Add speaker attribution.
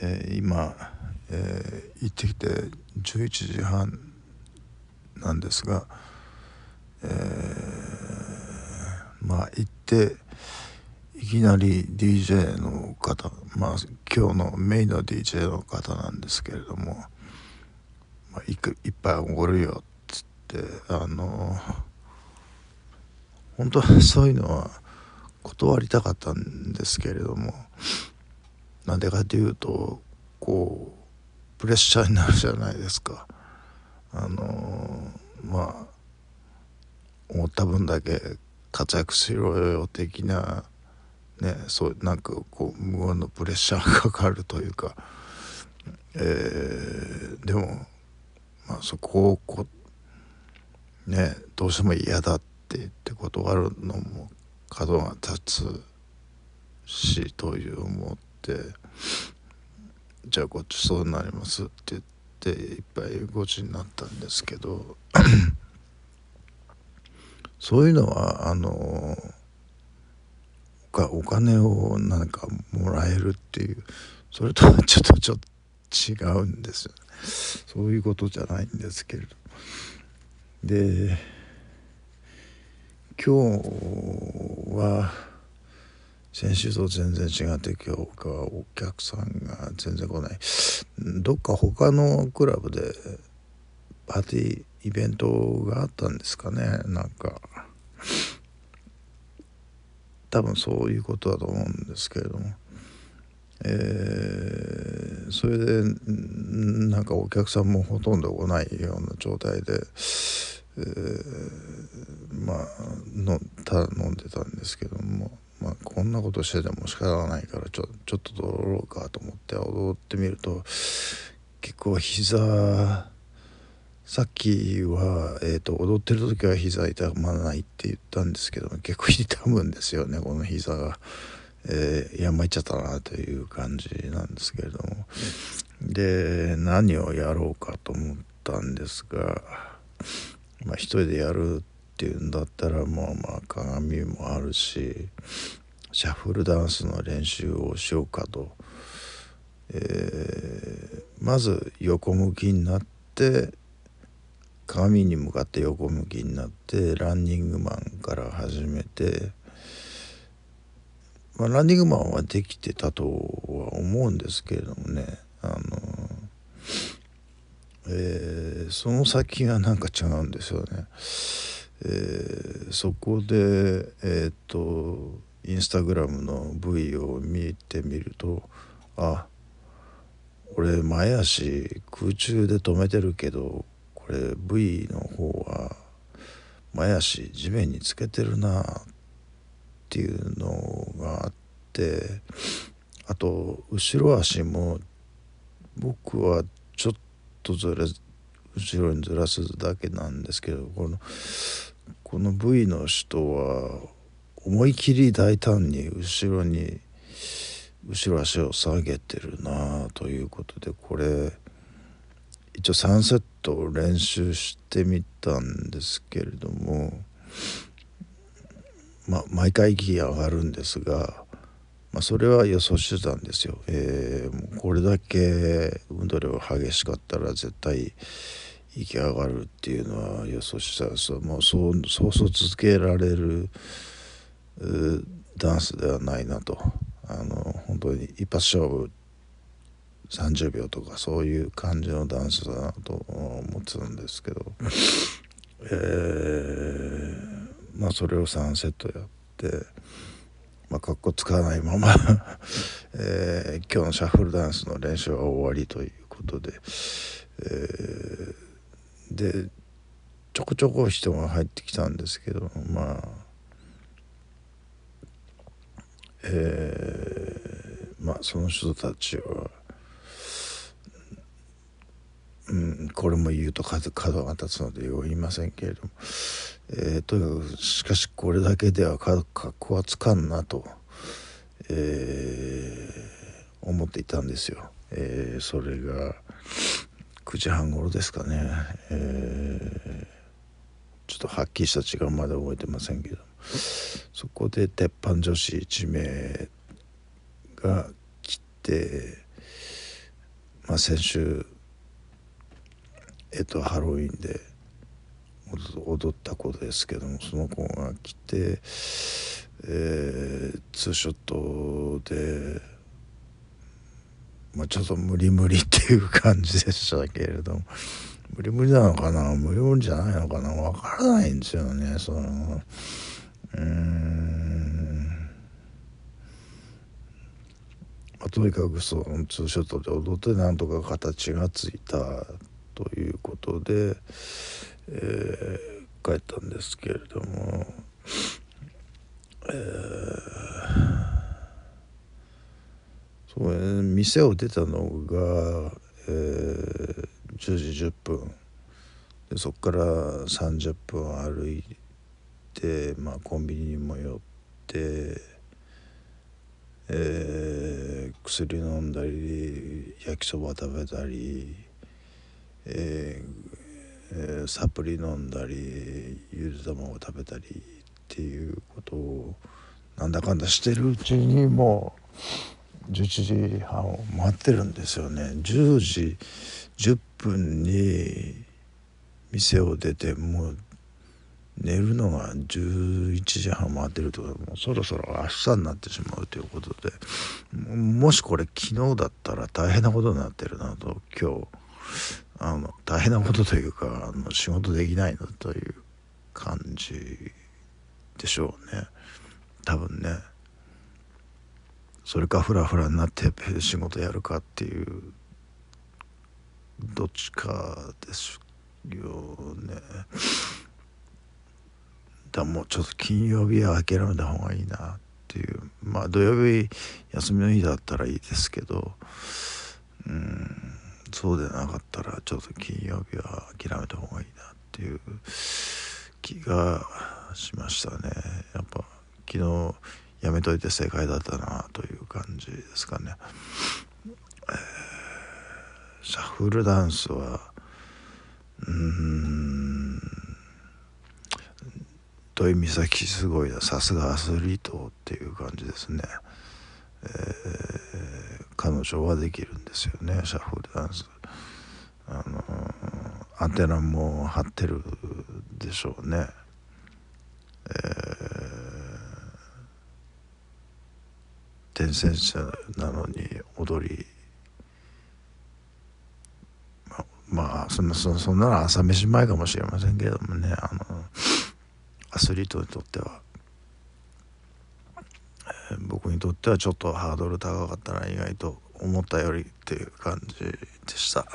Speaker 1: えー、今、えー、行ってきて11時半なんですが、えー、まあ行っていきなり DJ の方まあ今日のメインの DJ の方なんですけれども「まあ、いくいっぱいおごるよ」っつってあの本当はそういうのは断りたかったんですけれどもなんでかというとこうプレッシャーになるじゃないですか。あのまあ思った分だけ活躍しろよ的なねそうなんかこう無言のプレッシャーがかかるというか、えー、でも、まあ、そこをこうねどうしても嫌だって言って断るのも角が立つしという思ってじゃあごちそうになりますって言っていっぱいごちになったんですけど そういうのはあのお金をなんかもらえるっていうそれとはちょっとちょっと違うんですよ、ね、そういうことじゃないんですけれど。で今日は先週と全然違って今日はお客さんが全然来ない。どっか他のクラブでパーティーイベントがあったんですかね？なんか。多分そういうことだと思うんですけれども、えー、それでなんかお客さんもほとんど来ないような状態で、えー、まあのた飲んでたんですけども、まあ、こんなことしてても仕方がないからちょちょっと踊ろうかと思って踊ってみると結構膝さっきは、えーと、踊ってる時は膝痛まないって言ったんですけど結構痛むんですよねこの膝が。えー、やんまいっちゃったなという感じなんですけれどもで何をやろうかと思ったんですが、まあ、一人でやるっていうんだったらもうまあ鏡もあるしシャッフルダンスの練習をしようかと、えー、まず横向きになって鏡に向かって横向きになってランニングマンから始めて、まあ、ランニングマンはできてたとは思うんですけれどもねあの、えー、その先がなんか違うんですよね。えー、そこでえっ、とインスタグラムの V を見てみるとあ俺前足空中で止めてるけどこれ V の方は前足地面につけてるなっていうのがあってあと後ろ足も僕はちょっとずれ後ろにずらすだけなんですけどこのこの V の人は思い切り大胆に後ろに後ろ足を下げてるなということでこれ一応3セット練習してみたんですけれどもまあ毎回息上がるんですが、まあ、それは予想してたんですよ。えー、もうこれだけ運動量が激しかったら絶対息上がるっていうのは予想したんですもうそうそうそう続けられるダンスではないなとあの本当に一発勝負30秒とかそういう感じのダンスだなと思ってたんですけど、えー、まあそれを3セットやって。まあ、かっこつかないまま えー、今日のシャッフルダンスの練習は終わりということで、えー、でちょこちょこ人が入ってきたんですけどまあえー、まあその人たちはうん、これも言うと角が立つのでよう言いませんけれども、えー、とにかくしかしこれだけでは格好はつかんなと、えー、思っていたんですよ。えー、それが9時半頃ですかね、えー、ちょっとはっきりした時間まで覚えてませんけど。そこで鉄板女子1名が来てまあ、先週えっとハロウィンで踊った子ですけどもその子が来て、えー、ツーショットで、まあ、ちょっと無理無理っていう感じでしたけれども。無理無理なのかな？無理無理じゃないのかな？分からないんですよねその。うん。まあ、とにかくそのツーショットで踊ってなんとか形がついたということで、えー、帰ったんですけれども、えー、そ店を出たのが、えー、10時10分でそこから30分歩いて、まあ、コンビニにも寄って。えー、薬飲んだり焼きそば食べたり、えーえー、サプリ飲んだりゆで卵食べたりっていうことをなんだかんだしてるうちにもう11時半を待ってるんですよね。10時10分に店を出てもう寝るのが11時半回ってるってこともうそろそろ明日になってしまうということでもしこれ昨日だったら大変なことになってるなと今日あの大変なことというかあの仕事できないなという感じでしょうね。多分ね。それかフラフラになって仕事やるかっていうどっちかですよね。だもうちょっと金曜日は諦めた方がいいなっていう。まあ土曜日休みの日だったらいいですけど。うんそうでなかったらちょっと金曜日は諦めた方がいいなっていう気がしましたね。やっぱ昨日やめといて正解だったなという感じですかね、えー、シャッフルダンスはうん土井美咲すごいな。さすがアスリートっていう感じですね、えー、彼女はできるんですよねシャッフルダンス。あのアンテナも張ってるでしょうねえー、伝染者なのに踊り。まあそんなそんなの朝飯前かもしれませんけどもね。あのアスリートにとっては、えー、僕にとってはちょっとハードル高かったな意外と思ったよりっていう感じでした。